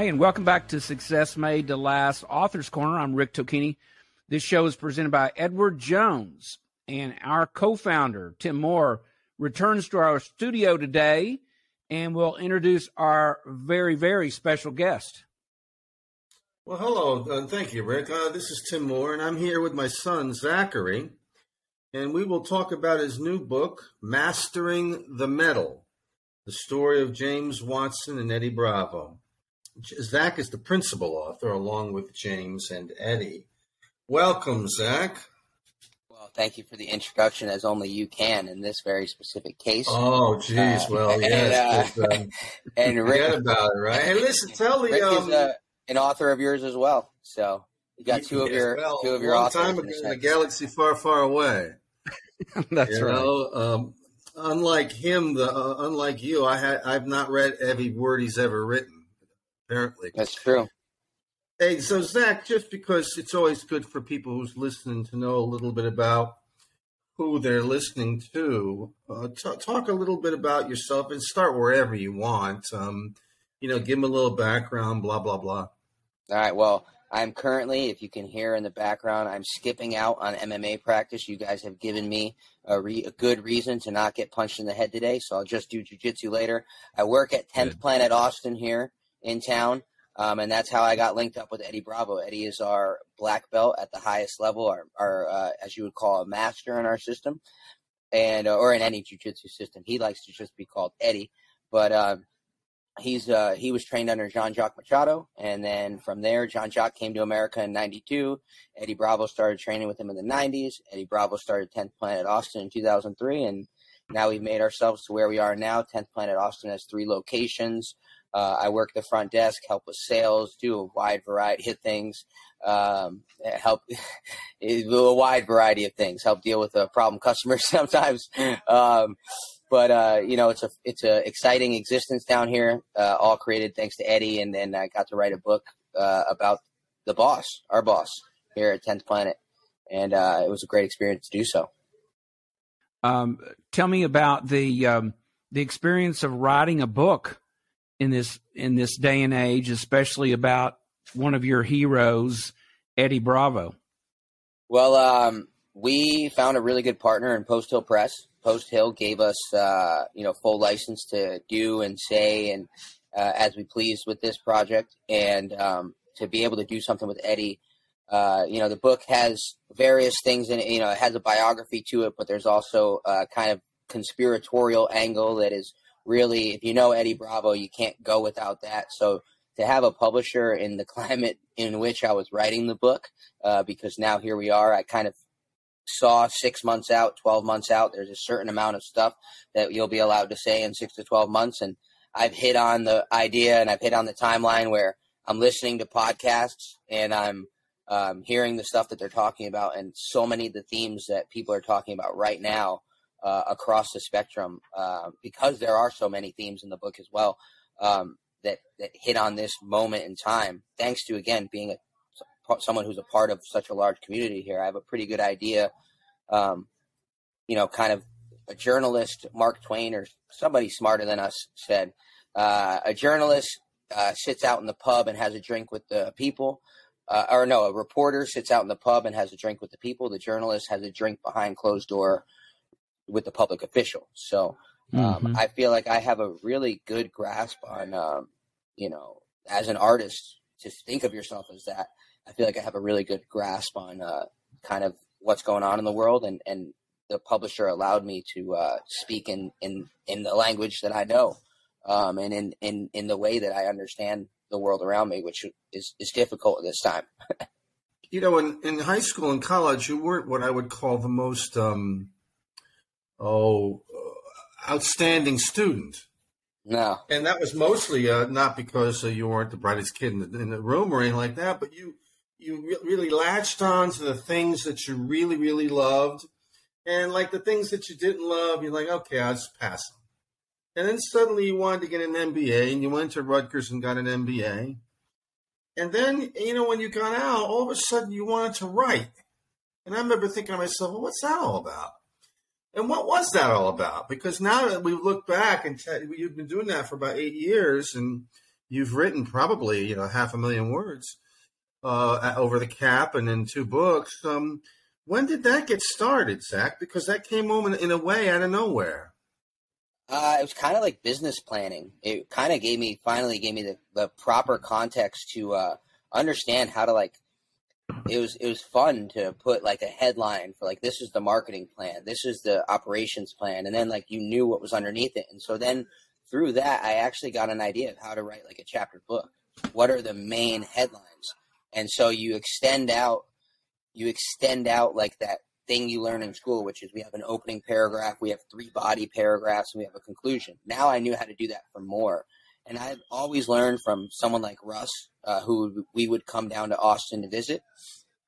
Hey, and welcome back to Success Made to Last Authors Corner. I'm Rick Tocquigny. This show is presented by Edward Jones, and our co founder, Tim Moore, returns to our studio today and will introduce our very, very special guest. Well, hello. Uh, thank you, Rick. Uh, this is Tim Moore, and I'm here with my son, Zachary, and we will talk about his new book, Mastering the Metal The Story of James Watson and Eddie Bravo. Zach is the principal author, along with James and Eddie. Welcome, Zach. Well, thank you for the introduction, as only you can in this very specific case. Oh, geez. Uh, well, yes. And, uh, um, and Rick, forget about it, right? Hey, listen, tell the Rick um, is uh, an author of yours as well. So you got two of your well, two of your authors. Time ago in a galaxy far, far away. That's you right. Know, um, unlike him, the uh, unlike you, I had I've not read every word he's ever written apparently. That's true. Hey, so Zach, just because it's always good for people who's listening to know a little bit about who they're listening to, uh, t- talk a little bit about yourself and start wherever you want. Um, you know, give them a little background, blah blah blah. All right. Well, I'm currently, if you can hear in the background, I'm skipping out on MMA practice. You guys have given me a, re- a good reason to not get punched in the head today, so I'll just do jujitsu later. I work at 10th good. Planet Austin here in town. Um, and that's how I got linked up with Eddie Bravo. Eddie is our black belt at the highest level, our, uh, as you would call a master in our system, and uh, or in any jujitsu system. He likes to just be called Eddie, but um, he's uh, he was trained under Jean Jacques Machado, and then from there, Jean Jacques came to America in '92. Eddie Bravo started training with him in the '90s. Eddie Bravo started 10th Planet Austin in 2003, and now we've made ourselves to where we are now. 10th Planet Austin has three locations. Uh, I work the front desk, help with sales, do a wide variety of things, um, help a wide variety of things, help deal with a problem customer sometimes. Um, but uh, you know, it's a it's a exciting existence down here, uh, all created thanks to Eddie, and then I got to write a book uh, about the boss, our boss here at Tenth Planet, and uh, it was a great experience to do so. Um, tell me about the um, the experience of writing a book in this in this day and age, especially about one of your heroes, Eddie Bravo? Well, um, we found a really good partner in Post Hill Press. Post Hill gave us, uh, you know, full license to do and say and uh, as we pleased with this project, and um, to be able to do something with Eddie. Uh, you know, the book has various things in it. You know, it has a biography to it, but there's also a kind of conspiratorial angle that is really, if you know Eddie Bravo, you can't go without that. So to have a publisher in the climate in which I was writing the book, uh, because now here we are, I kind of saw six months out, 12 months out, there's a certain amount of stuff that you'll be allowed to say in six to 12 months. And I've hit on the idea and I've hit on the timeline where I'm listening to podcasts and I'm um, hearing the stuff that they're talking about and so many of the themes that people are talking about right now uh, across the spectrum uh, because there are so many themes in the book as well um, that that hit on this moment in time. Thanks to again being a someone who's a part of such a large community here, I have a pretty good idea. Um, you know, kind of a journalist, Mark Twain or somebody smarter than us said, uh, a journalist uh, sits out in the pub and has a drink with the people. Uh, or no, a reporter sits out in the pub and has a drink with the people. The journalist has a drink behind closed door with the public official. So um, mm-hmm. I feel like I have a really good grasp on, um, you know, as an artist, to think of yourself as that. I feel like I have a really good grasp on uh, kind of what's going on in the world, and, and the publisher allowed me to uh, speak in, in, in the language that I know, um, and in, in, in the way that I understand the world around me, which is, is difficult at this time. you know, in, in high school and college, you weren't what I would call the most, um, oh, outstanding student. No. And that was mostly uh, not because uh, you weren't the brightest kid in the, in the, room or anything like that, but you you re- really latched on to the things that you really, really loved. And like the things that you didn't love, you're like, okay, I'll just pass them. And then suddenly you wanted to get an MBA and you went to Rutgers and got an MBA. And then, you know, when you got out, all of a sudden you wanted to write. And I remember thinking to myself, well, what's that all about? And what was that all about? Because now that we look back and t- you've been doing that for about eight years and you've written probably, you know, half a million words uh, over the cap and in two books. Um, when did that get started, Zach? Because that came home in, in a way out of nowhere. Uh, it was kind of like business planning. It kind of gave me, finally gave me the, the proper context to uh, understand how to like. It was it was fun to put like a headline for like this is the marketing plan, this is the operations plan, and then like you knew what was underneath it, and so then through that I actually got an idea of how to write like a chapter book. What are the main headlines? And so you extend out, you extend out like that thing you learn in school, which is we have an opening paragraph, we have three body paragraphs, and we have a conclusion. Now I knew how to do that for more. And I've always learned from someone like Russ, uh, who we would come down to Austin to visit,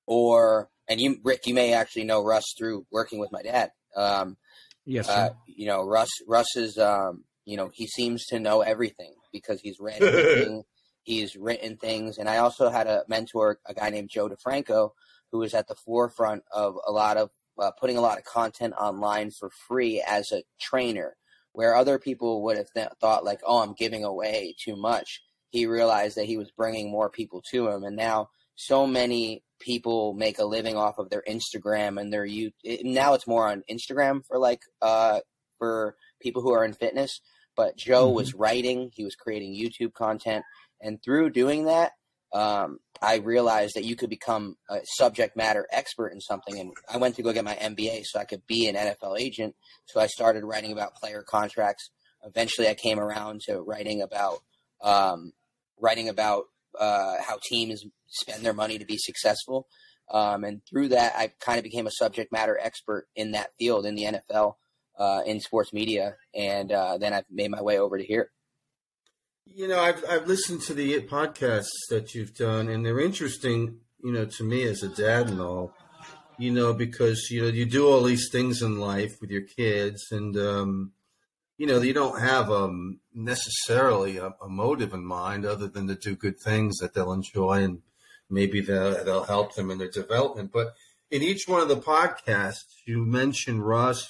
or and you, Rick, you may actually know Russ through working with my dad. Um, yes, uh, you know Russ. Russ is, um, you know, he seems to know everything because he's read everything. He's written things, and I also had a mentor, a guy named Joe DeFranco, who was at the forefront of a lot of uh, putting a lot of content online for free as a trainer, where other people would have th- thought like, "Oh, I'm giving away too much." He realized that he was bringing more people to him, and now so many people make a living off of their Instagram and their you. Now it's more on Instagram for like uh for people who are in fitness. But Joe mm-hmm. was writing, he was creating YouTube content, and through doing that, um, I realized that you could become a subject matter expert in something. And I went to go get my MBA so I could be an NFL agent. So I started writing about player contracts. Eventually, I came around to writing about um, writing about uh, how teams spend their money to be successful. Um, and through that, I kind of became a subject matter expert in that field in the NFL, uh, in sports media. And uh, then I made my way over to here. You know, I've I've listened to the podcasts that you've done, and they're interesting. You know, to me as a dad and all. You know, because you know you do all these things in life with your kids, and um, you know you don't have um, necessarily a, a, motive in mind other than to do good things that they'll enjoy, and maybe they'll, they'll help them in their development. But in each one of the podcasts, you mention Russ,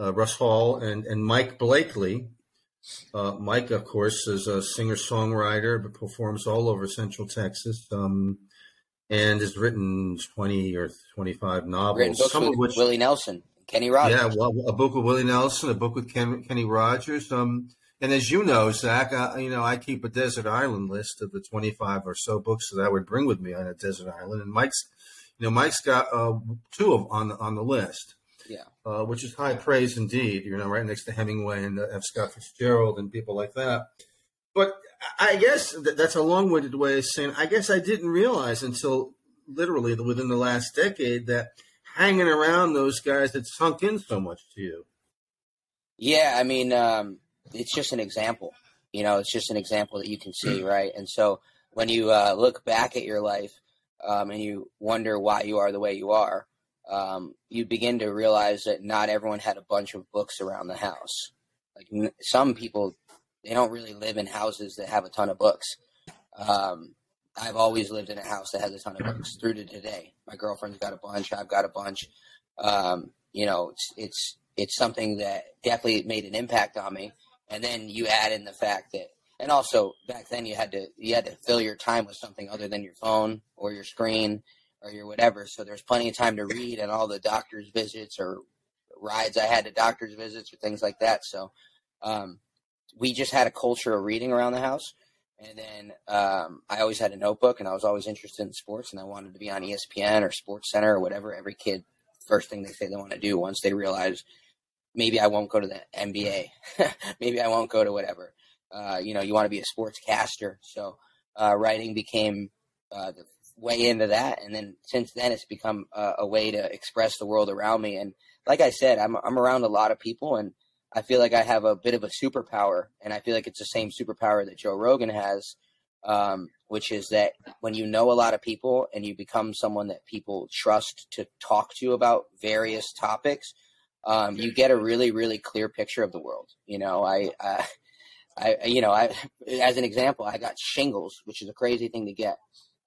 uh, Russ Hall, and and Mike Blakely uh, Mike, of course, is a singer songwriter, but performs all over Central Texas, um, and has written twenty or twenty-five novels. some of which Willie Nelson, Kenny Rogers. Yeah, well, a book with Willie Nelson, a book with Ken, Kenny Rogers. Um, and as you know, Zach, I, you know I keep a desert island list of the twenty-five or so books that I would bring with me on a desert island, and Mike's, you know, Mike's got uh, two of on on the list. Yeah. Uh, which is high praise indeed. You know, right next to Hemingway and uh, F. Scott Fitzgerald and people like that. But I guess that's a long-winded way of saying. I guess I didn't realize until literally within the last decade that hanging around those guys had sunk in so much to you. Yeah, I mean, um, it's just an example. You know, it's just an example that you can see, right? And so when you uh, look back at your life um, and you wonder why you are the way you are, um, you begin to realize that not everyone had a bunch of books around the house. Like n- some people, they don't really live in houses that have a ton of books. Um, I've always lived in a house that has a ton of books through to today. My girlfriend's got a bunch. I've got a bunch. Um, you know, it's it's it's something that definitely made an impact on me. And then you add in the fact that, and also back then you had to you had to fill your time with something other than your phone or your screen or your whatever. So there's plenty of time to read and all the doctor's visits or rides I had to doctor's visits or things like that. So um, we just had a culture of reading around the house. And then um, I always had a notebook, and I was always interested in sports, and I wanted to be on ESPN or Sports Center or whatever. Every kid, first thing they say they want to do once they realize maybe I won't go to the NBA, maybe I won't go to whatever. Uh, you know, you want to be a sportscaster. So uh, writing became uh, the way into that. And then since then, it's become a, a, way to express the world around me. And like I said, I'm I'm around a lot of people, and I feel like I have a bit of a superpower, and I feel like it's the same superpower that Joe Rogan has, um, which is that when you know a lot of people and you become someone that people trust to talk to about various topics, um, you get a really really clear picture of the world. You know, I. Uh, I, you know, I, as an example, I got shingles, which is a crazy thing to get.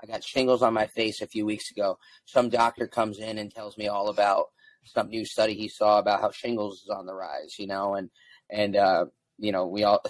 I got shingles on my face a few weeks ago. Some doctor comes in and tells me all about some new study he saw about how shingles is on the rise, you know, and and uh, you know we all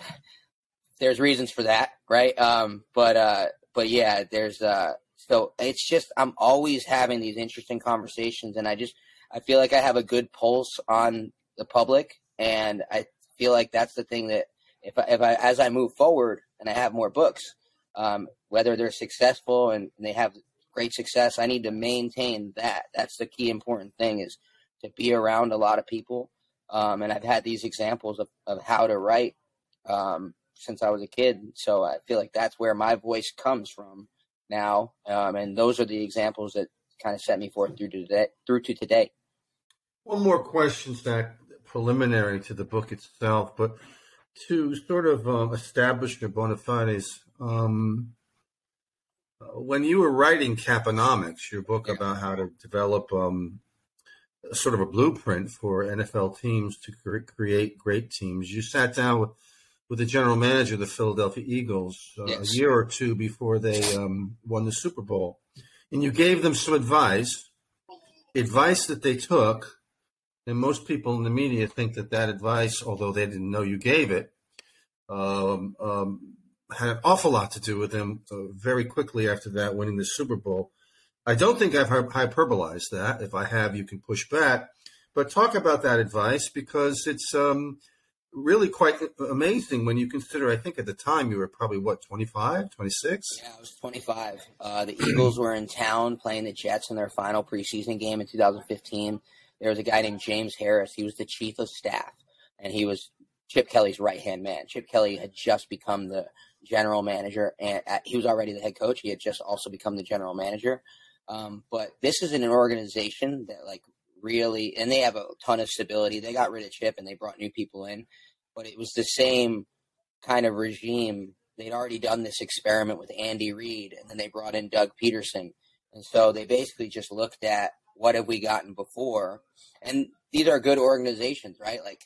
there's reasons for that, right? Um, but uh, but yeah, there's uh, so it's just I'm always having these interesting conversations, and I just I feel like I have a good pulse on the public, and I feel like that's the thing that if I, if I as I move forward and I have more books, um, whether they're successful and, they have great success, I need to maintain that. That's the key important thing is to be around a lot of people. Um, and I've had these examples of, of how to write um, since I was a kid. So I feel like that's where my voice comes from now. Um, and those are the examples that kind of set me forth through to today. Through to today. One more question, Zach, preliminary to the book itself, but to sort of um, establish your bona fides, um, when you were writing Caponomics, your book yeah. about how to develop um, sort of a blueprint for NFL teams to cre- create great teams, you sat down with, with the general manager of the Philadelphia Eagles uh, yes. a year or two before they um, won the Super Bowl, and you gave them some advice, advice that they took. And most people in the media think that that advice, although they didn't know you gave it, um, um, had an awful lot to do with him uh, very quickly after that, winning the Super Bowl. I don't think I've hyperbolized that. If I have, you can push back. But talk about that advice because it's um, really quite amazing when you consider. I think at the time you were probably what 25, 26? Yeah, I was 25. Uh, the Eagles were in town playing the Jets in their final preseason game in 2015. There was a guy named James Harris. He was the chief of staff, and he was Chip Kelly's right hand man. Chip Kelly had just become the general manager, and at, he was already the head coach. He had just also become the general manager. Um, but this is an organization that like really, and they have a ton of stability. They got rid of Chip and they brought new people in, but it was the same kind of regime. They'd already done this experiment with Andy Reid, and then they brought in Doug Pederson, and so they basically just looked at what have we gotten before, and these are good organizations, right? Like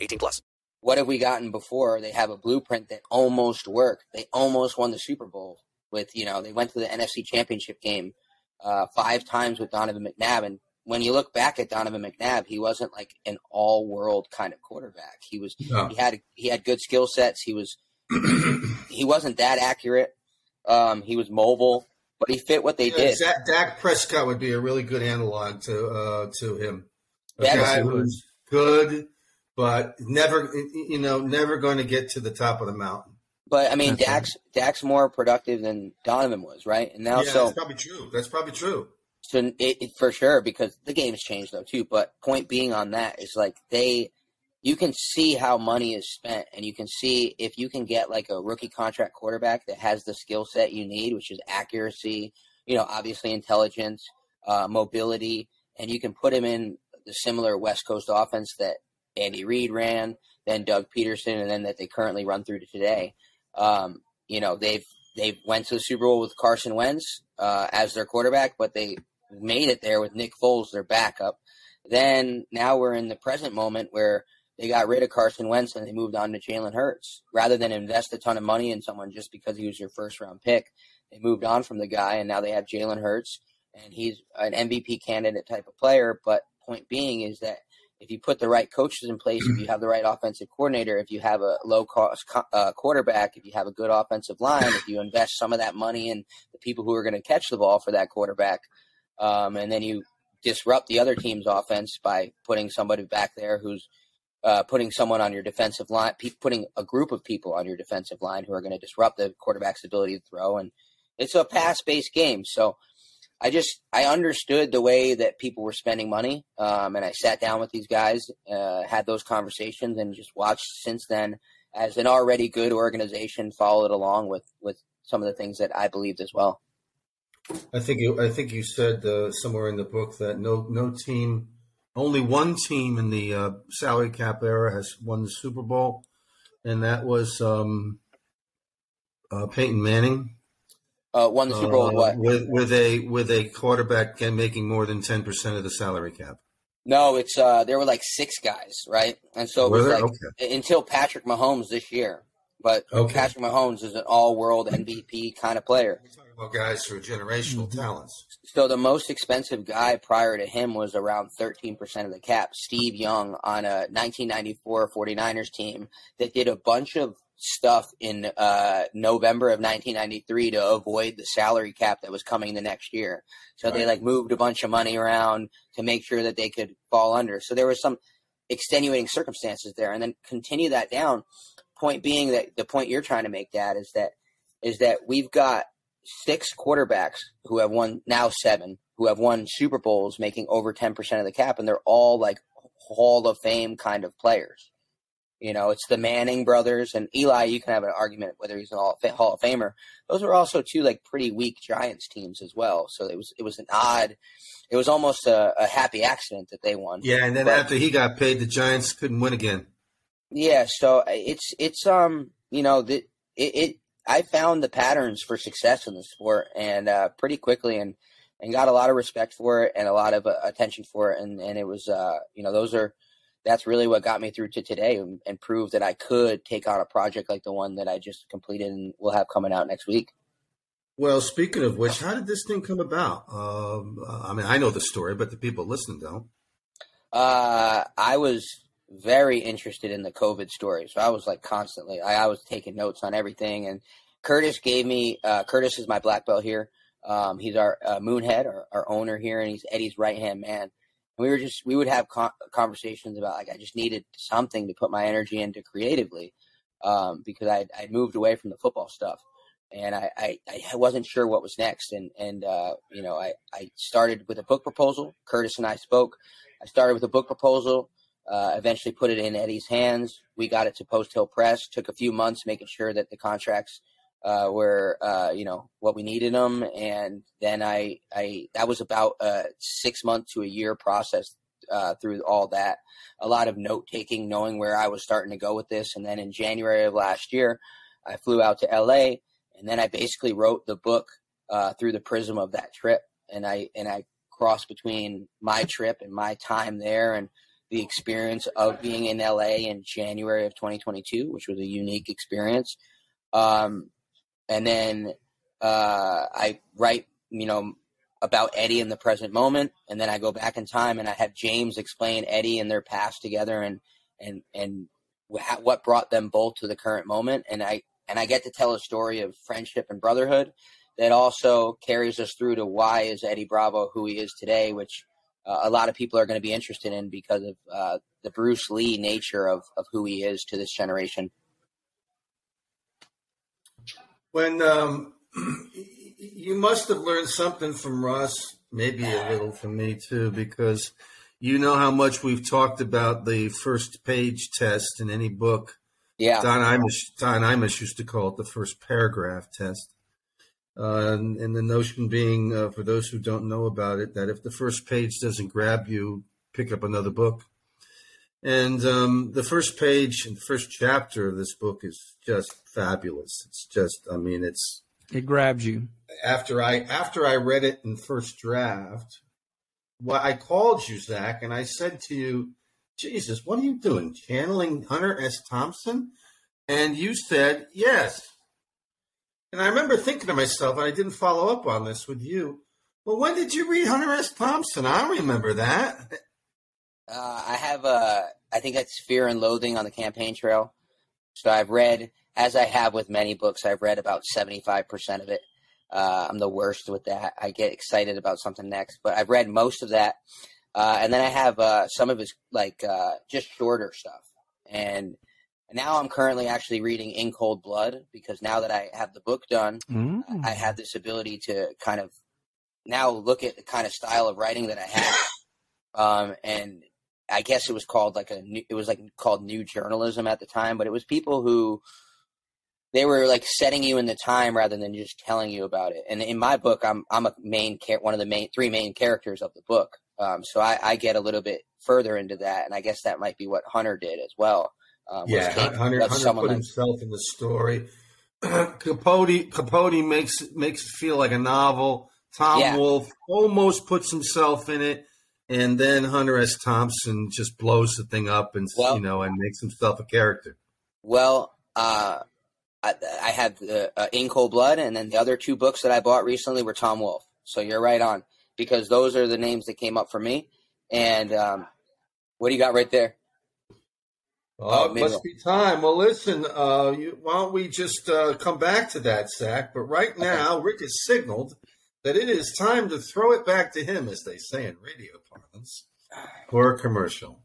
18 plus. What have we gotten before? They have a blueprint that almost worked. They almost won the Super Bowl with, you know, they went to the NFC Championship game uh, five times with Donovan McNabb. And when you look back at Donovan McNabb, he wasn't like an all-world kind of quarterback. He was no. he had he had good skill sets. He was he wasn't that accurate. Um, he was mobile, but he fit what they yeah, did. Zach, Dak Prescott would be a really good analog to uh, to him. A that guy who's good, but never, you know, never going to get to the top of the mountain. But I mean, that's Dak's right. Dak's more productive than Donovan was, right? And now, yeah, so that's probably true. That's probably true. So it, it, for sure, because the game's changed though too. But point being on that is like they, you can see how money is spent, and you can see if you can get like a rookie contract quarterback that has the skill set you need, which is accuracy, you know, obviously intelligence, uh, mobility, and you can put him in the similar West Coast offense that Andy Reid ran, then Doug Pederson, and then that they currently run through to today. Um, you know, they've they went to the Super Bowl with Carson Wentz uh, as their quarterback, but they made it there with Nick Foles, their backup. Then now we're in the present moment where they got rid of Carson Wentz and they moved on to Jalen Hurts. Rather than invest a ton of money in someone just because he was your first round pick, they moved on from the guy and now they have Jalen Hurts and he's an MVP candidate type of player. But point being is that if you put the right coaches in place, if you have the right offensive coordinator, if you have a low cost uh, quarterback, if you have a good offensive line, if you invest some of that money in the people who are going to catch the ball for that quarterback, um, and then you disrupt the other team's offense by putting somebody back there who's uh, putting someone on your defensive line, putting a group of people on your defensive line who are going to disrupt the quarterback's ability to throw, and it's a pass-based game. So I just I understood the way that people were spending money, um, and I sat down with these guys, uh, had those conversations, and just watched since then as an already good organization followed along with with some of the things that I believed as well. I think you I think you said uh, somewhere in the book that no no team, only one team in the uh, salary cap era has won the Super Bowl, and that was um, uh, Peyton Manning uh, won the Super Bowl uh, what? With with a with a quarterback making more than ten percent of the salary cap. No, it's uh there were like six guys, right? And so it Were was there? like Okay. until Patrick Mahomes this year. But Okay. Patrick Mahomes is an all-world MVP kind of player. We're talking about guys who are generational talents. So the most expensive guy prior to him was around 13% of the cap, Steve Young on a 1994 49ers team that did a bunch of stuff in uh, November of 1993 to avoid the salary cap that was coming the next year. So they like moved a bunch of money around to make sure that they could fall under. So there was some extenuating circumstances there and then continue that down. Point being that the point you're trying to make, Dad, is that is that we've got six quarterbacks who have won now seven who have won Super Bowls making over 10% of the cap and they're all like Hall of Fame kind of players. You know, it's the Manning brothers and Eli. You can have an argument whether he's an Hall of, Hall of Famer. Those were also two like pretty weak Giants teams as well. So it was it was an odd. It was almost a, a happy accident that they won. Yeah, and then But- after he got paid, the Giants couldn't win again. Yeah, so it's it's um you know the it, it I found the patterns for success in the sport and uh, pretty quickly and and got a lot of respect for it and a lot of uh, attention for it and and it was uh you know those are that's really what got me through to today and, and proved that I could take on a project like the one that I just completed and will have coming out next week. Well, speaking of which, how did this thing come about? Um, I mean, I know the story, but the people listening don't. Uh, I was very interested in the COVID story, so I was like constantly. I, I was taking notes on everything, and Curtis gave me. Uh, Curtis is my black belt here. Um, he's our uh, Moonhead, our, our owner here, and he's Eddie's right hand man. We were just we would have con- conversations about like I just needed something to put my energy into creatively um, because I I moved away from the football stuff and I, I, I wasn't sure what was next and and uh, you know I, I started with a book proposal. Curtis and I spoke. I started with a book proposal. Uh, eventually put it in Eddie's hands. We got it to Post Hill Press. Took a few months making sure that the contracts uh, were uh, you know what we needed them, and then I I that was about a six month to a year process uh, through all that. A lot of note taking, knowing where I was starting to go with this, and then in January of last year, I flew out to L.A. and then I basically wrote the book uh, through the prism of that trip, and I and I crossed between my trip and my time there and the experience of being in LA in January of 2022, which was a unique experience. Um, and then uh, I write, you know, about Eddie in the present moment, and then I go back in time and I have James explain Eddie and their past together and and and wha- what brought them both to the current moment, and I and I get to tell a story of friendship and brotherhood that also carries us through to why is Eddie Bravo who he is today, which uh, a lot of people are going to be interested in because of uh, the Bruce Lee nature of, of who he is to this generation. When um, you must have learned something from Russ, maybe a little from me too, because you know how much we've talked about the first page test in any book. Yeah, Don Imus, Don used to call it the first paragraph test. Uh, and, and the notion being, uh, for those who don't know about it, that if the first page doesn't grab you, pick up another book. And um, the first page and the first chapter of this book is just fabulous. It's just, I mean, it's It grabs you. after I after I read it in first draft. Well, I called you, Zach, and I said to you, "Jesus, what are you doing? Channeling Hunter S. Thompson?" And you said, "Yes." And I remember thinking to myself, and I didn't follow up on this with you. Well, when did you read Hunter S. Thompson? I remember that. Uh, I have uh, I think that's Fear and Loathing on the campaign trail. So I've read, as I have with many books, I've read about seventy five percent of it. Uh, I'm the worst with that. I get excited about something next, but I've read most of that, uh, and then I have uh, some of his like uh, just shorter stuff. And now I'm currently actually reading In Cold Blood because now that I have the book done, Mm. I have this ability to kind of now look at the kind of style of writing that I have. Um, and I guess it was called like a new, it was like called new journalism at the time, but it was people who they were like setting you in the time rather than just telling you about it. And in my book, I'm I'm a main char- one of the main three main characters of the book. Um, so I, I get a little bit further into that, and I guess that might be what Hunter did as well. Um, Yeah, Hunter, Hunter put like- himself in the story. Capote Capote makes makes it feel like a novel. Tom Yeah. Wolfe almost puts himself in it, and then Hunter S. Thompson just blows the thing up and Well- you know and makes himself a character. Well, uh, I, I had uh, In Cold Blood, and then the other two books that I bought recently were Tom Wolfe. So you're right on because those are the names that came up for me. And um, what do you got right there? Oh, Oh, it must be time. Well, listen, uh, you, why don't we just uh, come back to that, Zach? But right now, Rick has signaled that it is time to throw it back to him, as they say in radio parlance, for a commercial.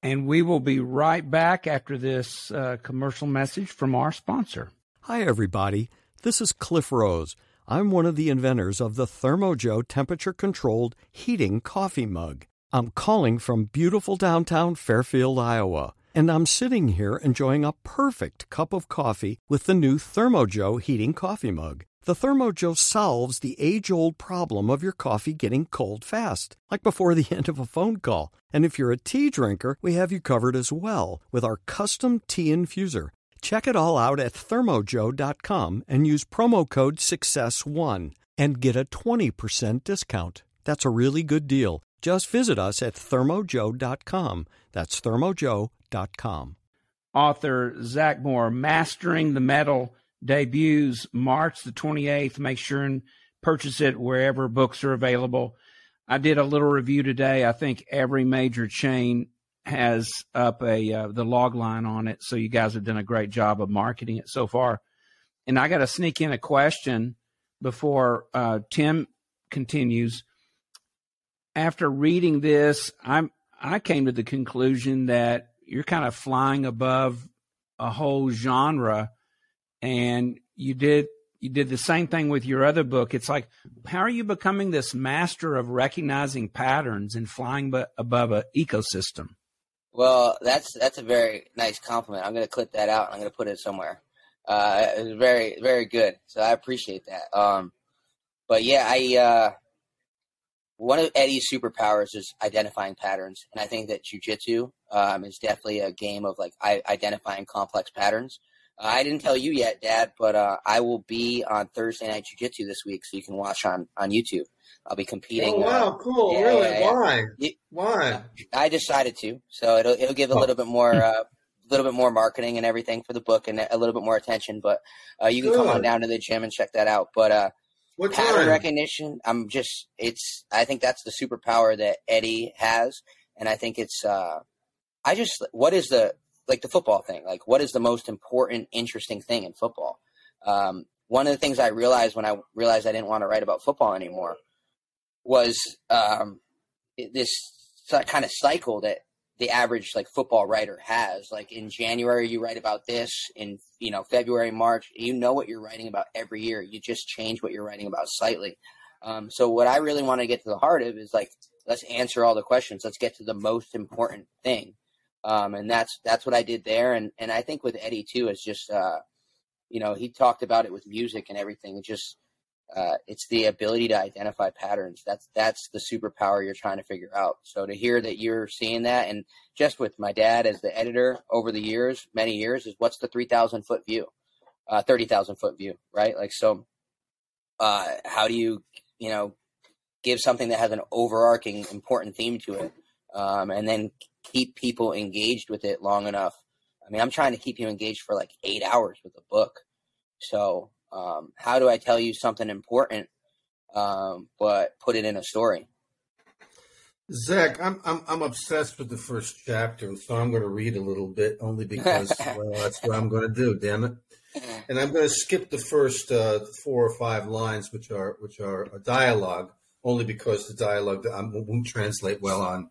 And we will be right back after this uh, commercial message from our sponsor. Hi, everybody. This is Cliff Rose. I'm one of the inventors of the ThermoJoe temperature controlled heating coffee mug. I'm calling from beautiful downtown Fairfield, Iowa, and I'm sitting here enjoying a perfect cup of coffee with the new ThermoJoe heating coffee mug. The ThermoJoe solves the age old problem of your coffee getting cold fast, like before the end of a phone call. And if you're a tea drinker, we have you covered as well with our custom tea infuser. Check it all out at thermojoe.com and use promo code SUCCESS1 and get a 20% discount. That's a really good deal. Just visit us at thermojoe.com. That's thermojoe.com. Author Zach Moore, Mastering the Metal, debuts March the 28th. Make sure and purchase it wherever books are available. I did a little review today. I think every major chain has up a uh, the log line on it. So you guys have done a great job of marketing it so far. And I got to sneak in a question before uh, Tim continues. After reading this, I'm I came to the conclusion that you're kind of flying above a whole genre, and you did you did the same thing with your other book. It's like, how are you becoming this master of recognizing patterns and flying bu- above an ecosystem? Well, that's that's a very nice compliment. I'm going to clip that out. and I'm going to put it somewhere. Uh, it was very very good. So I appreciate that. Um, but yeah, I uh, one of Eddie's superpowers is identifying patterns, and I think that jujitsu um, is definitely a game of like I, identifying complex patterns. Uh, I didn't tell you yet, Dad, but uh, I will be on Thursday night jujitsu this week, so you can watch on on YouTube. I'll be competing. Oh wow, uh, cool! yeah, really? yeah, yeah. Why? You- Why? I decided to, so it'll it'll give a little bit more, uh, little bit more marketing and everything for the book, and a little bit more attention. But uh, you can come on down to the gym and check that out. But uh, What pattern time? recognition, I'm just, it's, I think that's the superpower that Eddie has, and I think it's, uh, I just, what is the like the football thing? Like, what is the most important, interesting thing in football? Um, one of the things I realized when I realized I didn't want to write about football anymore was um, this kind of cycle that the average like football writer has. Like in January, you write about this. In you know February, March, you know what you're writing about every year. You just change what you're writing about slightly. Um, so what I really want to get to the heart of is like let's answer all the questions. Let's get to the most important thing. Um, and that's that's what I did there. And and I think with Eddie too is just uh, you know he talked about it with music and everything. It just uh, it's the ability to identify patterns. That's that's the superpower you're trying to figure out. So to hear that you're seeing that, and just with my dad as the editor over the years, many years, is what's the three thousand foot view, uh, thirty thousand foot view, right? Like so, uh, how do you you know give something that has an overarching important theme to it, um, and then keep people engaged with it long enough? I mean, I'm trying to keep you engaged for like eight hours with a book. So um, how do I tell you something important, um, but put it in a story? Zach, I'm I'm I'm obsessed with the first chapter, and so I'm going to read a little bit only because well, that's what I'm going to do. Damn it! And I'm going to skip the first uh, four or five lines, which are which are a dialogue, only because the dialogue um, won't translate well on.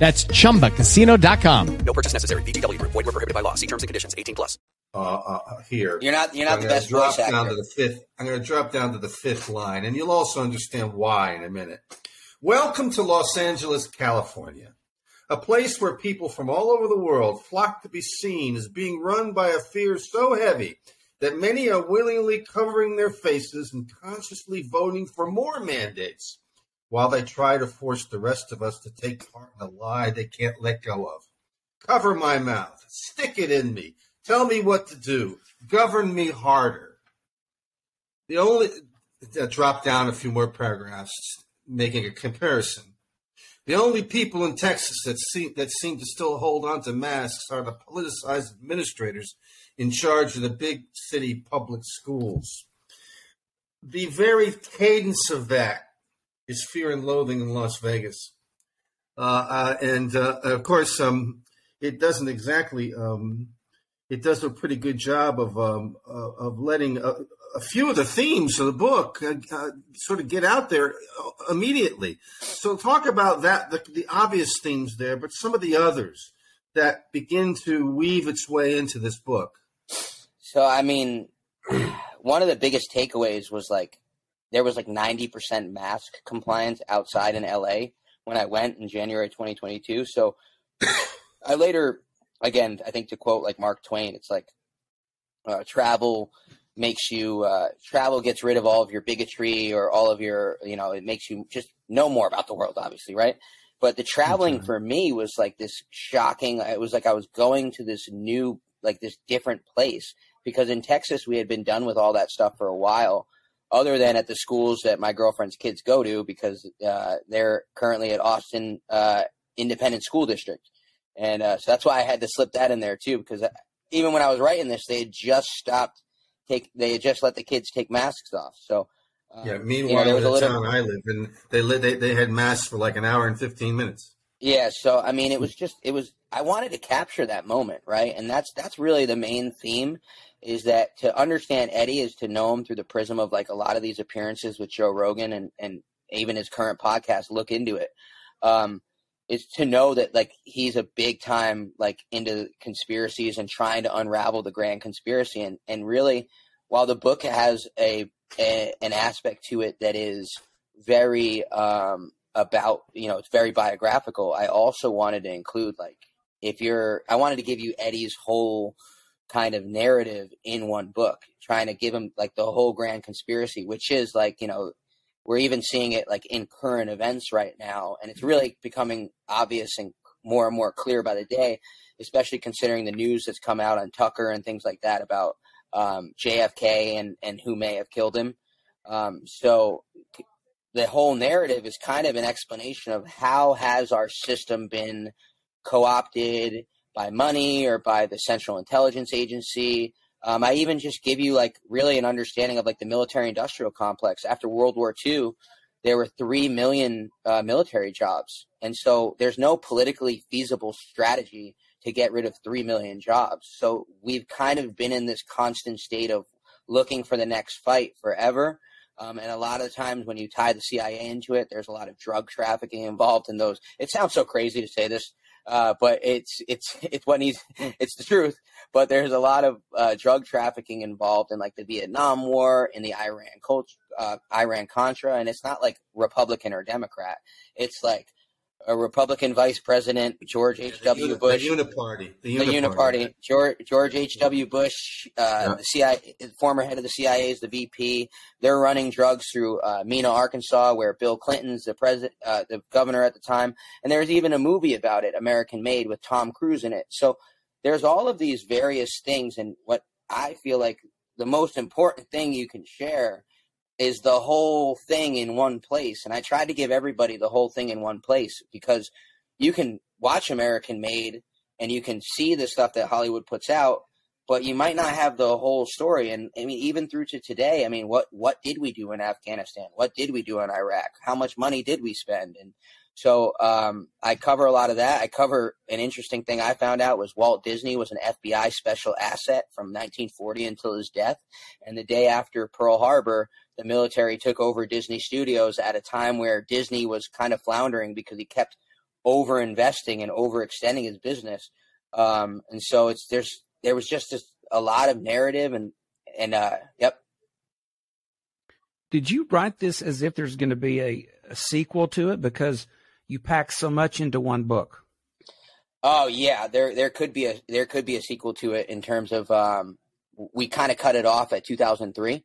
That's chumbacasino.com. No purchase necessary. VGW Group. Void were prohibited by law. See terms and conditions. 18 plus. Uh, uh, here, You're not you're not I'm the best drop voice down actor. to the fifth. I'm going to drop down to the fifth line, and you'll also understand why in a minute. Welcome to Los Angeles, California, a place where people from all over the world flock to be seen as being run by a fear so heavy that many are willingly covering their faces and consciously voting for more mandates, while they try to force the rest of us to take part in a lie they can't let go of. Cover my mouth. Stick it in me. Tell me what to do. Govern me harder. The only uh, drop down a few more paragraphs, making a comparison. The only people in Texas that seem that seem to still hold on to masks are the politicized administrators in charge of the big city public schools. The very cadence of that is fear and loathing in Las Vegas. Uh, uh, and uh, of course, um, it doesn't exactly. Um, it does a pretty good job of um, uh, of letting a, a few of the themes of the book sort of get out there immediately. So talk about that, the, the obvious themes there, but some of the others that begin to weave its way into this book. So I mean, one of the biggest takeaways was like there was like 90% mask compliance outside in LA when I went in January 2022. So I later, again, I think to quote like Mark Twain, it's like uh, travel makes you uh, travel gets rid of all of your bigotry or all of your you know it makes you just know more about the world obviously right? But the traveling for me was like this shocking it was like i was going to this new like this different place because in texas we had been done with all that stuff for a while other than at the schools that my girlfriend's kids go to because uh, they're currently at austin uh, independent school district and uh, so that's why i had to slip that in there too because even when i was writing this they had just stopped take they had just let the kids take masks off so um, Yeah. you know, Meanwhile, in was the little town I live in, they, li- they they had masks for like an hour and fifteen minutes. Yeah, so I mean, it was just it was I wanted to capture that moment, right? And that's that's really the main theme is that to understand Eddie is to know him through the prism of like a lot of these appearances with Joe Rogan and and even his current podcast. Look into it. Um, is to know that like he's a big time like into conspiracies and trying to unravel the grand conspiracy and and really while the book has a, a an aspect to it that is very um about you know it's very biographical i also wanted to include like if you're i wanted to give you eddie's whole kind of narrative in one book trying to give him like the whole grand conspiracy which is like you know we're even seeing it like in current events right now and it's really becoming obvious and more and more clear by the day especially considering the news that's come out on tucker and things like that about um, jfk and and who may have killed him. Um, so the whole narrative is kind of an explanation of how has our system been co-opted by money or by the central intelligence agency. Um, i even just give you like really an understanding of like the military industrial complex. After world war ii there were 3 million uh, military jobs. And so there's no politically feasible strategy to get rid of 3 million jobs. So we've kind of been in this constant state of looking for the next fight forever. Um, and a lot of times when you tie the CIA into it, there's a lot of drug trafficking involved in those. It sounds so crazy to say this, uh, but it's it's it's what needs it's the truth. But there's a lot of uh, drug trafficking involved in like the Vietnam War, and the Iran culture, uh, Iran Contra, and it's not like Republican or Democrat. It's like a Republican Vice President George H. W. Uni- Bush, the Uniparty, the the Uniparty. Uniparty, George George H. W. Bush, uh, the CIA, former head of the CIA is the VP. They're running drugs through uh, Mena, Arkansas, where Bill Clinton's the president, uh, the governor at the time, and there's even a movie about it, American Made, with Tom Cruise in it. So there's all of these various things, and what I feel like the most important thing you can share is the whole thing in one place. And I tried to give everybody the whole thing in one place because you can watch American Made and you can see the stuff that Hollywood puts out, but you might not have the whole story. And I mean, even through to today, I mean, what what did we do in Afghanistan? What did we do in Iraq? How much money did we spend? And so um, I cover a lot of that. I cover an interesting thing I found out was Walt Disney was an FBI special asset from 1940 until his death, and the day after Pearl Harbor, the military took over Disney Studios at a time where Disney was kind of floundering because he kept over investing and overextending his business. Um, and so it's there's there was just this, a lot of narrative and and uh, yep. Did you write this as if there's going to be a, a sequel to it because you pack so much into one book? Oh yeah, there there could be a there could be a sequel to it in terms of um, we kind of cut it off at 2003.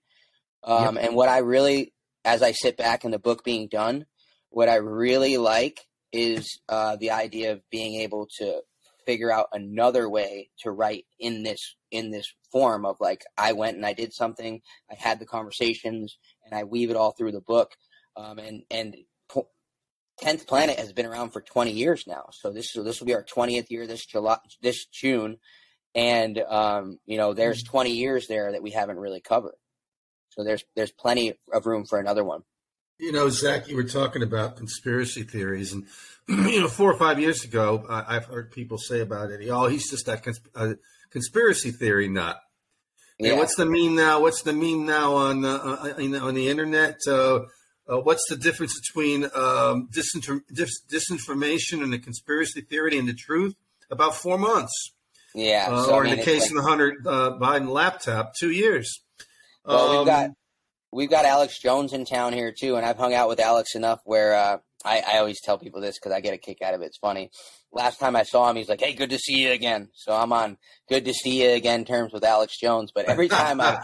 Um, Yep. And what I really, as I sit back in the book being done, what I really like is uh, the idea of being able to figure out another way to write in this in this form of like I went and I did something, I had the conversations, and I weave it all through the book. Um, and and Tenth Planet has been around for 20 years now, so this this will be our 20th year this July this June, and um, you know there's 20 years there that we haven't really covered. So there's there's plenty of room for another one. You know, Zach, you were talking about conspiracy theories, and you know, four or five years ago, I, I've heard people say about it. Oh, he's just that cons- uh, conspiracy theory nut. Yeah. Yeah. what's the meme now? What's the meme now on uh, uh, in- on the internet? Uh, uh, what's the difference between um, disinfor- dis- disinformation and the conspiracy theory and the truth? About four months. Yeah. Uh, so, I or mean, in the case like- of the Hunter uh, Biden laptop, two years. Well, Um, we've got we've got Alex Jones in town here too, and I've hung out with Alex enough where uh, I, I always tell people this because I get a kick out of it. It's funny. Last time I saw him, he's like, "Hey, good to see you again." So I'm on good to see you again terms with Alex Jones. But every time I,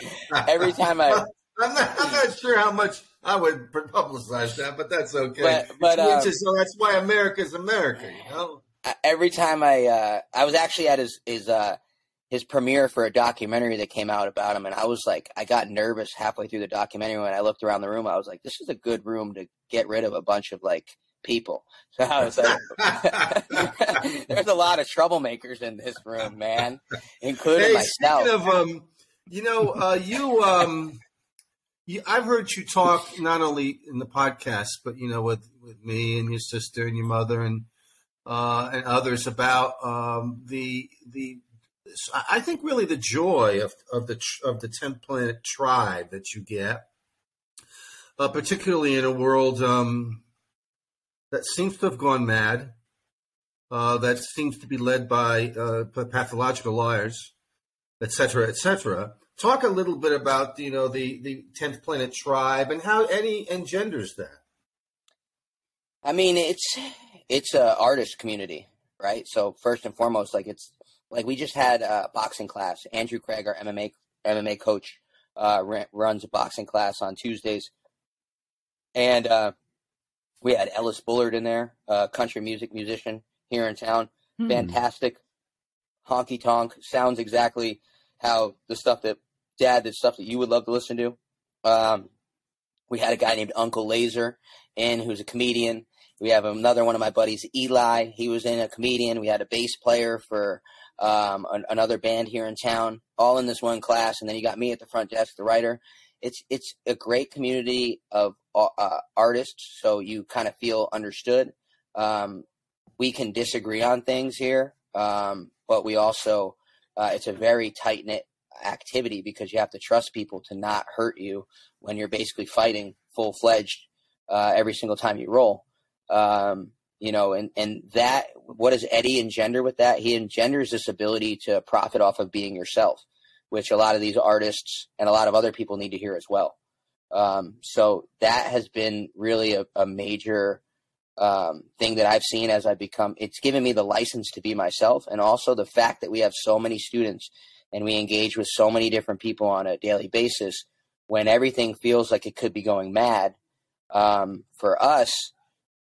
every time I, I'm not, I'm not sure how much I would publicize that, but that's okay. But- but, uh, so that's why America's America, you know. every time I, uh, I was actually at his his uh, his premiere for a documentary that came out about him, and I was like, I got nervous halfway through the documentary when I looked around the room. I was like, this is a good room to get rid of a bunch of like people. So I was like, there's a lot of troublemakers in this room, man, including Hey, myself. of um, you know, uh, you um, you, I've heard you talk not only in the podcast, but you know, with with me and your sister and your mother and uh, and others about um, the the. I think really the joy of of the of the tenth planet tribe that you get, uh, particularly in a world um, that seems to have gone mad, uh, that seems to be led by uh, pathological liars, et cetera, et cetera. Talk a little bit about you know the the tenth planet tribe and how Eddie engenders that. I mean, it's it's a artist community, right? So first and foremost, like it's like we just had a boxing class. Andrew Craig, our MMA MMA coach, uh, runs a boxing class on Tuesdays, and uh, we had Ellis Bullard in there, a country music musician here in town. Hmm. Fantastic, honky tonk. Sounds exactly how the stuff that Dad, the stuff that you would love to listen to. Um, we had a guy named Uncle Laser in, who's a comedian. We have another one of my buddies, Eli. He was in a comedian. We had a bass player for um, an, another band here in town, all in this one class. And then you got me at the front desk, the writer. It's it's a great community of uh, artists, so you kind of feel understood. Um, we can disagree on things here, um, but we also uh, it's a very tight knit activity because you have to trust people to not hurt you when you're basically fighting full fledged uh, every single time you roll. Um, you know, and, and that, what does Eddie engender with that? He engenders this ability to profit off of being yourself, which a lot of these artists and a lot of other people need to hear as well. Um, so that has been really a, a major um, thing that I've seen as I become. It's given me the license to be myself, and also the fact that we have so many students and we engage with so many different people on a daily basis. When everything feels like it could be going mad, um, for us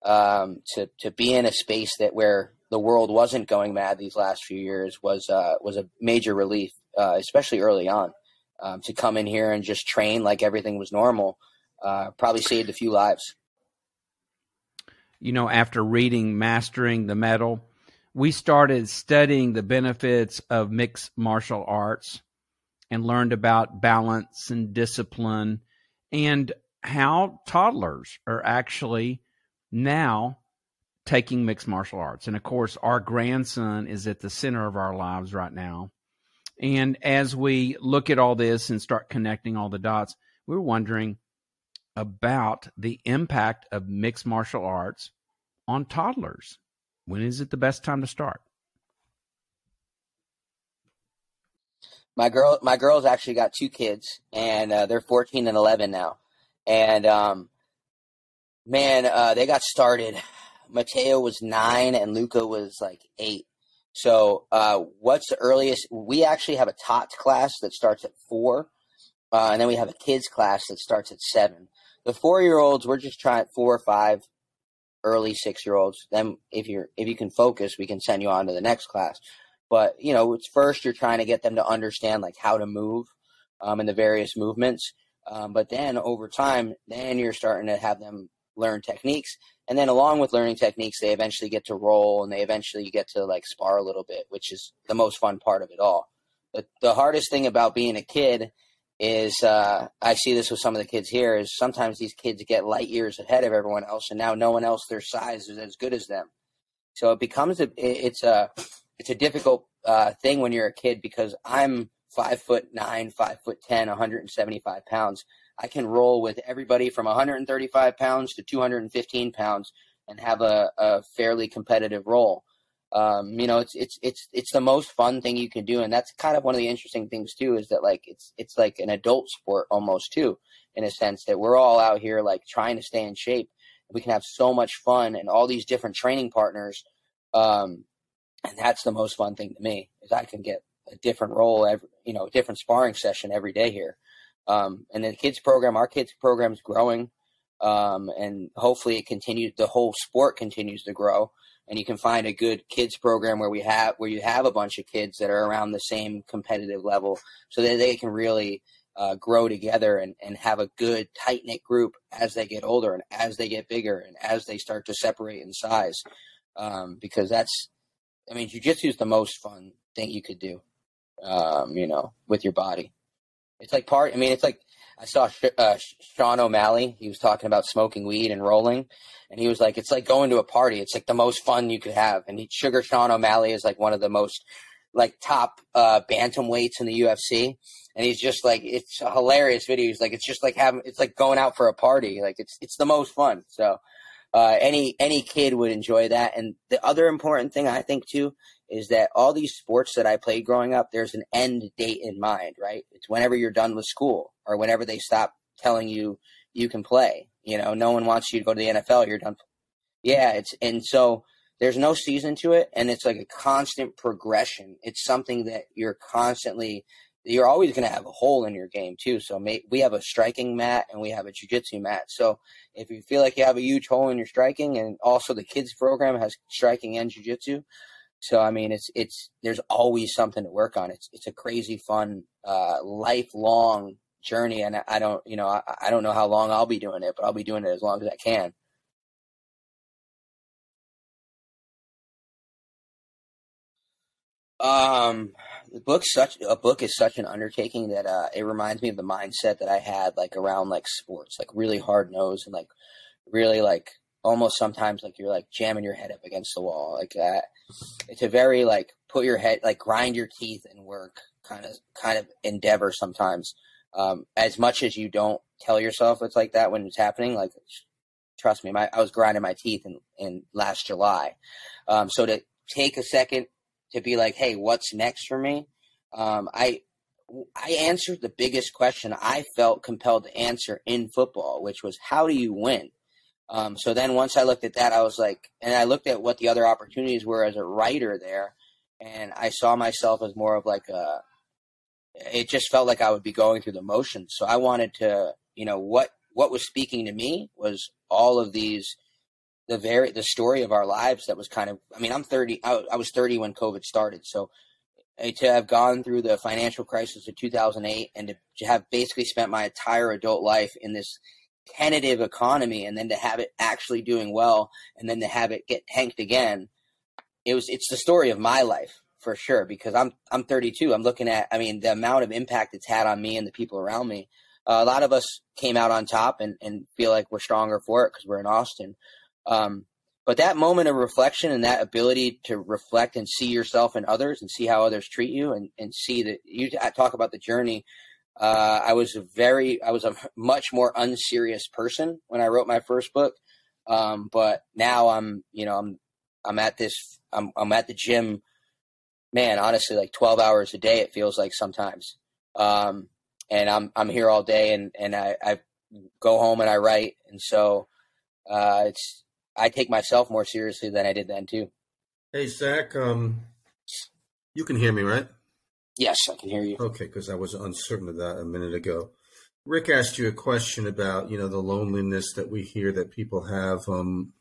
um, to to be in a space that where the world wasn't going mad these last few years was uh, was a major relief, uh, especially early on. Um, to come in here and just train like everything was normal uh, probably saved a few lives. You know, after reading Mastering the Metal, we started studying the benefits of mixed martial arts and learned about balance and discipline and how toddlers are actually now taking mixed martial arts. And of course, our grandson is at the center of our lives right now. And as we look at all this and start connecting all the dots, we're wondering about the impact of mixed martial arts on toddlers. When is it the best time to start? My girl, my girl's actually got two kids, and uh, they're 14 and 11 now. And um, man, uh, they got started. Mateo was nine, and Luca was like eight. So, uh, what's the earliest? We actually have a TOTS class that starts at four, uh, and then we have a kids class that starts at seven. The four year olds, we're just trying four or five, early six year olds. Then, if you're if you can focus, we can send you on to the next class. But you know, it's first you're trying to get them to understand like how to move, um, and the various movements. Um, but then over time, then you're starting to have them learn techniques. And then along with learning techniques they eventually get to roll and they eventually get to like spar a little bit which is the most fun part of it all. But the hardest thing about being a kid is uh, i see this with some of the kids here is sometimes these kids get light years ahead of everyone else and now no one else their size is as good as them. So it becomes a it's a it's a difficult uh, thing when you're a kid because i'm five foot nine five foot ten 175 pounds I can roll with everybody from 135 pounds to 215 pounds and have a, a fairly competitive roll. Um, you know, it's it's it's it's the most fun thing you can do, and that's kind of one of the interesting things too. Is that like it's it's like an adult sport almost too, in a sense that we're all out here like trying to stay in shape. We can have so much fun and all these different training partners, um, and that's the most fun thing to me is I can get a different role every you know different sparring session every day here. Um, and the kids program, our kids program is growing, um, and hopefully it continues. The whole sport continues to grow, and you can find a good kids program where we have where you have a bunch of kids that are around the same competitive level, so that they can really uh, grow together and, and have a good tight knit group as they get older and as they get bigger and as they start to separate in size. Um, because that's, I mean, jujitsu is the most fun thing you could do, um, you know, with your body. It's like part. I mean, it's like I saw uh, Sean O'Malley. He was talking about smoking weed and rolling, and he was like, "It's like going to a party. It's like the most fun you could have." And he, Sugar Sean O'Malley is like one of the most like top uh, bantamweights in the UFC, and he's just like it's a hilarious video. He's like, it's just like having it's like going out for a party. Like it's it's the most fun. So uh, any any kid would enjoy that. And the other important thing I think too is that all these sports that I played growing up, there's an end date in mind, right? It's whenever you're done with school or whenever they stop telling you you can play. You know, no one wants you to go to the NFL. You're done. Yeah, it's and so there's no season to it, and it's like a constant progression. It's something that you're constantly. You're always going to have a hole in your game too. So may, we have a striking mat and we have a jujitsu mat. So if you feel like you have a huge hole in your striking, and also the kids program has striking and jujitsu, so I mean, it's it's there's always something to work on. It's it's a crazy fun, uh, lifelong journey, and I don't you know I, I don't know how long I'll be doing it, but I'll be doing it as long as I can. Um, the book's such a book is such an undertaking that uh, it reminds me of the mindset that I had like around like sports, like really hard nosed and like really like almost sometimes like you're like jamming your head up against the wall like that. It's a very like put your head like grind your teeth and work kind of kind of endeavor sometimes. Um, as much as you don't tell yourself it's like that when it's happening, like trust me, my, I was grinding my teeth in, in last July. Um, so to take a second to be like, hey, what's next for me? Um, I I answered the biggest question I felt compelled to answer in football, which was how do you win? Um, so then once I looked at that, I was like, and I looked at what the other opportunities were as a writer there, and I saw myself as more of like a. It just felt like I would be going through the motions. So I wanted to, you know, what what was speaking to me was all of these, the very the story of our lives that was kind of. I mean, I'm 30. I, I was 30 when COVID started, so to have gone through the financial crisis of 2008 and to have basically spent my entire adult life in this tentative economy and then to have it actually doing well and then to have it get tanked again it was it's the story of my life for sure because I'm I'm 32 I'm looking at I mean the amount of impact it's had on me and the people around me uh, a lot of us came out on top and, and feel like we're stronger for it because we're in Austin um, but that moment of reflection and that ability to reflect and see yourself and others and see how others treat you and, and see that you talk about the journey. Uh, I was a very, I was a much more unserious person when I wrote my first book. Um, but now I'm, you know, I'm, I'm at this, I'm, I'm at the gym, man, honestly, like 12 hours a day, it feels like sometimes. Um, and I'm, I'm here all day and, and I, I go home and I write. And so, uh, it's, I take myself more seriously than I did then too. Hey Zach, um, you can hear me, right? Yes, I can hear you. Okay, because I was uncertain of that a minute ago. Rick asked you a question about you know the loneliness that we hear that people have. Um,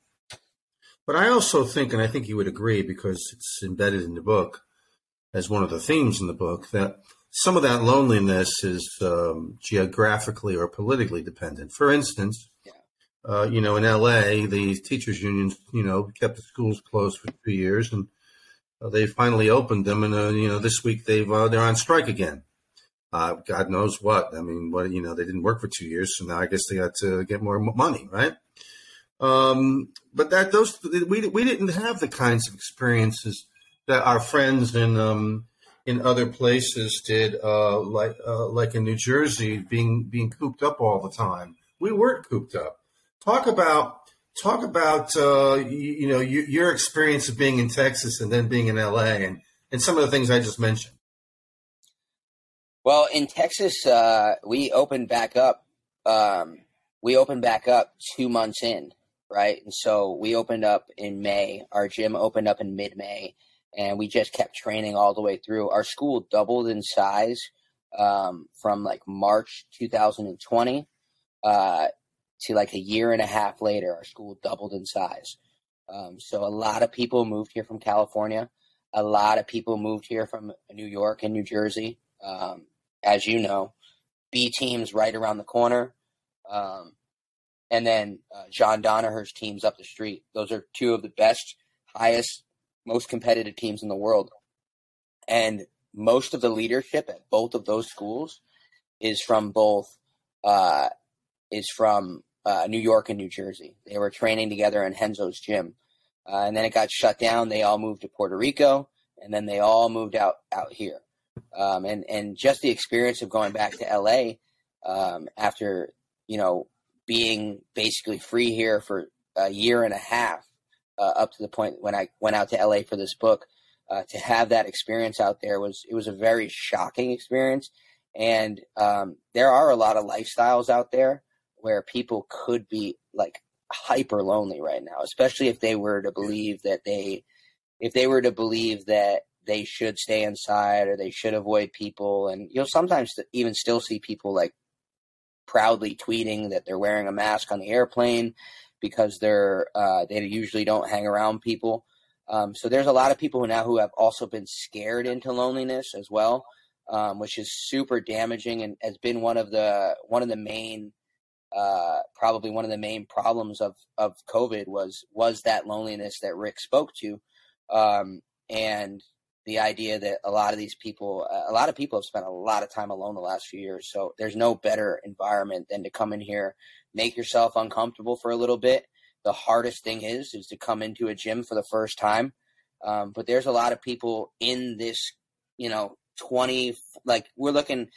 but I also think, and I think you would agree because it's embedded in the book as one of the themes in the book, that some of that loneliness is um, geographically or politically dependent. For instance, uh, you know, in LA, the teachers unions, you know, kept the schools closed for two years, and they finally opened them. And uh, you know, this week they've uh, they're on strike again. Uh, God knows what. I mean, what you know, they didn't work for two years, so now I guess they got to get more money, right? Um, but that those we we didn't have the kinds of experiences that our friends in um, in other places did, uh, like like in New Jersey, being being cooped up all the time. We weren't cooped up Talk about talk about uh, you, you, know you, your experience of being in Texas and then being in LA and and some of the things I just mentioned. Well, in Texas, uh, we opened back up. Um, we opened back up two months in, right? And so we opened up in May. Our gym opened up in mid-May, and we just kept training all the way through. Our school doubled in size um, from like March 2020 uh, to like a year and a half later, our school doubled in size. Um, so a lot of people moved here from California. A lot of people moved here from New York and New Jersey. Um, as you know, B-Team's right around the corner. Um, and then uh, John Danaher's teams up the street. Those are two of the best, highest, most competitive teams in the world. And most of the leadership at both of those schools is from both uh, is from uh, New York and New Jersey. They were training together in Renzo's gym, uh, and then it got shut down. They all moved to Puerto Rico, and then they all moved out out here. Um, and and just the experience of going back to LA um, after you know being basically free here for a year and a half, uh, up to the point when I went out to LA for this book. Uh, to have that experience out there was it was a very shocking experience, and um, there are a lot of lifestyles out there where people could be like hyper lonely right now, especially if they were to believe that they, if they were to believe that they should stay inside or they should avoid people. And you'll sometimes even still see people like proudly tweeting that they're wearing a mask on the airplane because they're, uh, they usually don't hang around people. Um, so there's a lot of people now who have also been scared into loneliness as well, um, which is super damaging and has been one of the one of the main uh, probably one of the main problems of of COVID was was that loneliness that Rick spoke to, um, and the idea that a lot of these people, a lot of people have spent a lot of time alone the last few years. So there's no better environment than to come in here, make yourself uncomfortable for a little bit. The hardest thing is is to come into a gym for the first time. Um, but there's a lot of people in this, you know, 20 like we're looking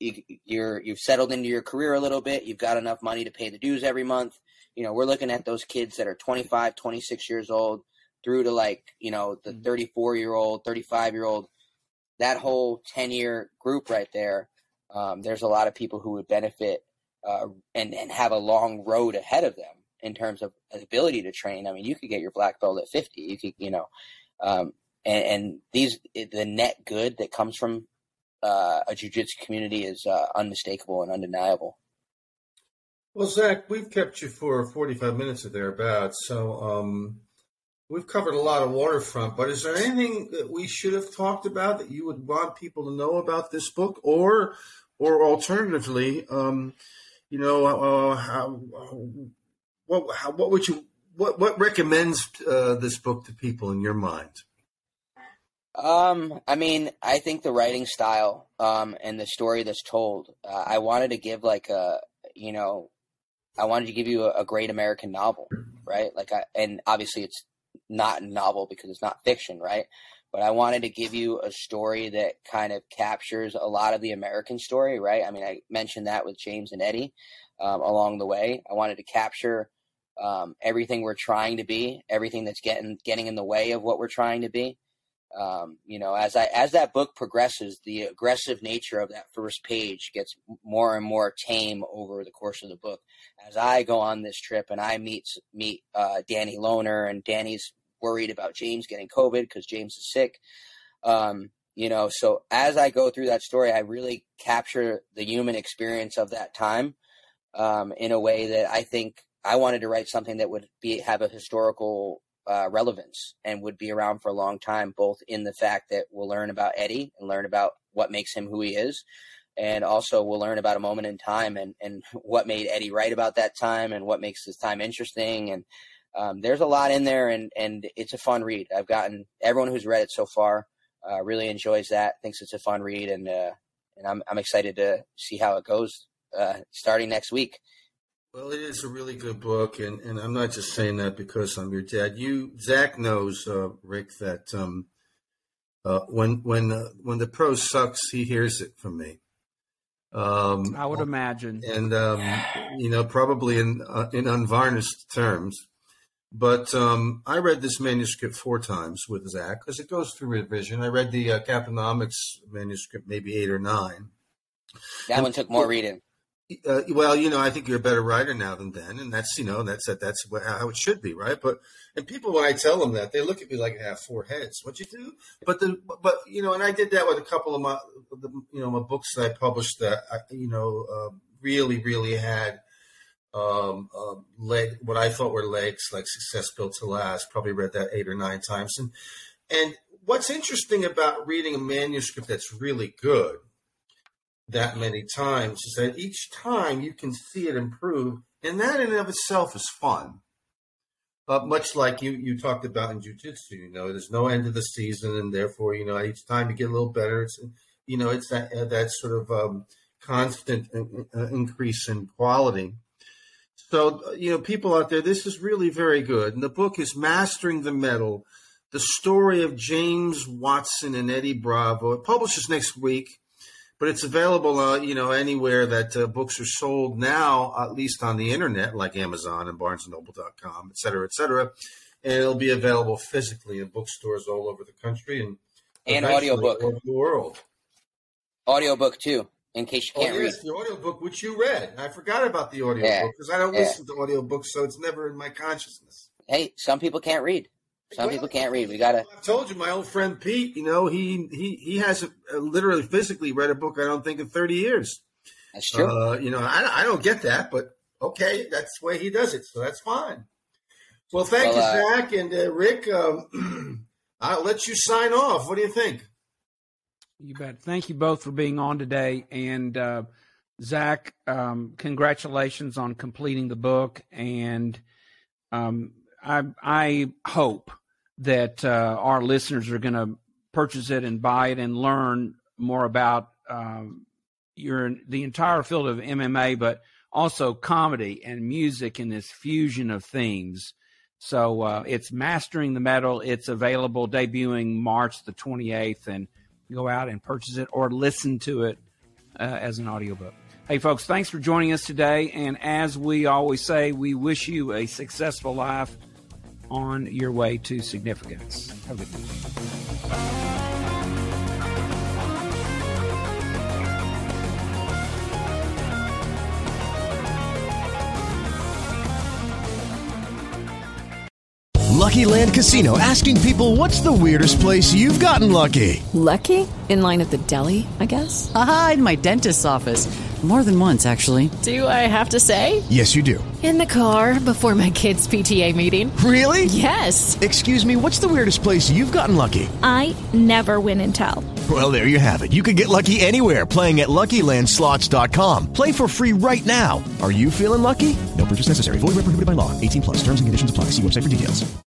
you, you're you've settled into your career a little bit. You've got enough money to pay the dues every month. you know, we're looking at those kids that are 25, 26 years old through to like, you know, the 34 year old, 35 year old, that whole 10 year group right there. Um, there's a lot of people who would benefit uh, and, and have a long road ahead of them in terms of ability to train. I mean, you could get your black belt at 50. You could, you know, um, and, and, these the net good that comes from uh, a jiu-jitsu community is uh, unmistakable and undeniable. Well, Zach, we've kept you for 45 minutes or thereabouts, so um, we've covered a lot of waterfront. But is there anything that we should have talked about that you would want people to know about this book, or, or alternatively, um, you know, uh, how, what how, what would you what what recommends uh, this book to people in your mind? Um, I mean, I think the writing style um, and the story that's told. Uh, I wanted to give like a you know, I wanted to give you a, a great American novel, right? Like, I and obviously it's not a novel because it's not fiction, right? But I wanted to give you a story that kind of captures a lot of the American story, right? I mean, I mentioned that with James and Eddie um, along the way. I wanted to capture um, everything we're trying to be, everything that's getting getting in the way of what we're trying to be. Um, you know, as I as that book progresses, the aggressive nature of that first page gets more and more tame over the course of the book. As I go on this trip and I meet meet uh, Danny Lohner, and Danny's worried about James getting COVID because James is sick. Um, you know, so as I go through that story, I really capture the human experience of that time um, in a way that I think I wanted to write something that would be have a historical uh, relevance and would be around for a long time, both in the fact that we'll learn about Eddie and learn about what makes him who he is, and also we'll learn about a moment in time and, and what made Eddie write about that time and what makes this time interesting. And um, there's a lot in there, and, and it's a fun read. I've gotten everyone who's read it so far uh, really enjoys that, thinks it's a fun read, and uh, and I'm I'm excited to see how it goes uh, starting next week. Well, it is a really good book, and, and I'm not just saying that because I'm your dad. You, Zach, knows uh, Rick that um, uh, when when uh, when the pro sucks, he hears it from me. Um, I would imagine, and um, you know, probably in uh, in unvarnished terms. But um, I read this manuscript four times with Zach because it goes through revision. I read the uh, Caponomics manuscript maybe eight or nine. That and, one took more reading. Uh, well, you know, I think you're a better writer now than then, and that's you know that's that's how it should be, right? But and people when I tell them that they look at me like I have four heads. What you do? But the but you know, and I did that with a couple of my you know my books that I published that I, you know uh, really really had um, uh, leg what I thought were legs like Success Built to Last. Probably read that eight or nine times, and and what's interesting about reading a manuscript that's really good that many times is that each time you can see it improve, and that in and of itself is fun. Uh, much like you you talked about in jujitsu, you know, there's no end of the season, and therefore, you know, each time you get a little better. It's you know, it's that uh, that sort of um, constant uh, uh increase in quality. So, you know, people out there, this is really very good. And the book is Mastering the Metal, the story of James Watson and Eddie Bravo. It publishes next week but it's available, uh, you know, anywhere that uh, books are sold now, at least on the internet, like Amazon and BarnesandNoble.com, et cetera, et cetera. And it'll be available physically in bookstores all over the country and and audiobook all over the world. Audiobook too, in case you can't oh, yes, read. the audiobook which you read. I forgot about the audiobook because yeah. I don't yeah. listen to audiobooks, so it's never in my consciousness. Hey, some people can't read. Some people can't read. We gotta. I've told you, my old friend Pete. You know, he he he hasn't uh, literally physically read a book. I don't think in thirty years. That's true. Uh, you know, I, I don't get that, but okay, that's the way he does it, so that's fine. Well, thank well, you, uh, Zach and uh, Rick. Um, I'll let you sign off. What do you think? You bet. Thank you both for being on today, and uh, Zach, um, congratulations on completing the book, and um, I I hope that uh, our listeners are going to purchase it and buy it and learn more about um, your the entire field of MMA, but also comedy and music and this fusion of themes. So uh, it's mastering the metal. It's available, debuting March the 28th, and go out and purchase it or listen to it uh, as an audiobook. Hey, folks, thanks for joining us today. And as we always say, we wish you a successful life on your way to significance. Have a good day. Lucky Land Casino asking people what's the weirdest place you've gotten lucky? Lucky? In line at the deli, I guess? Aha, in my dentist's office. More than once, actually. Do I have to say? Yes, you do. In the car before my kids' PTA meeting. Really? Yes. Excuse me, what's the weirdest place you've gotten lucky? I never win and tell. Well, there you have it. You can get lucky anywhere playing at LuckyLandSlots.com. Play for free right now. Are you feeling lucky? No purchase necessary. Void where prohibited by law. 18 plus. Terms and conditions apply. See website for details.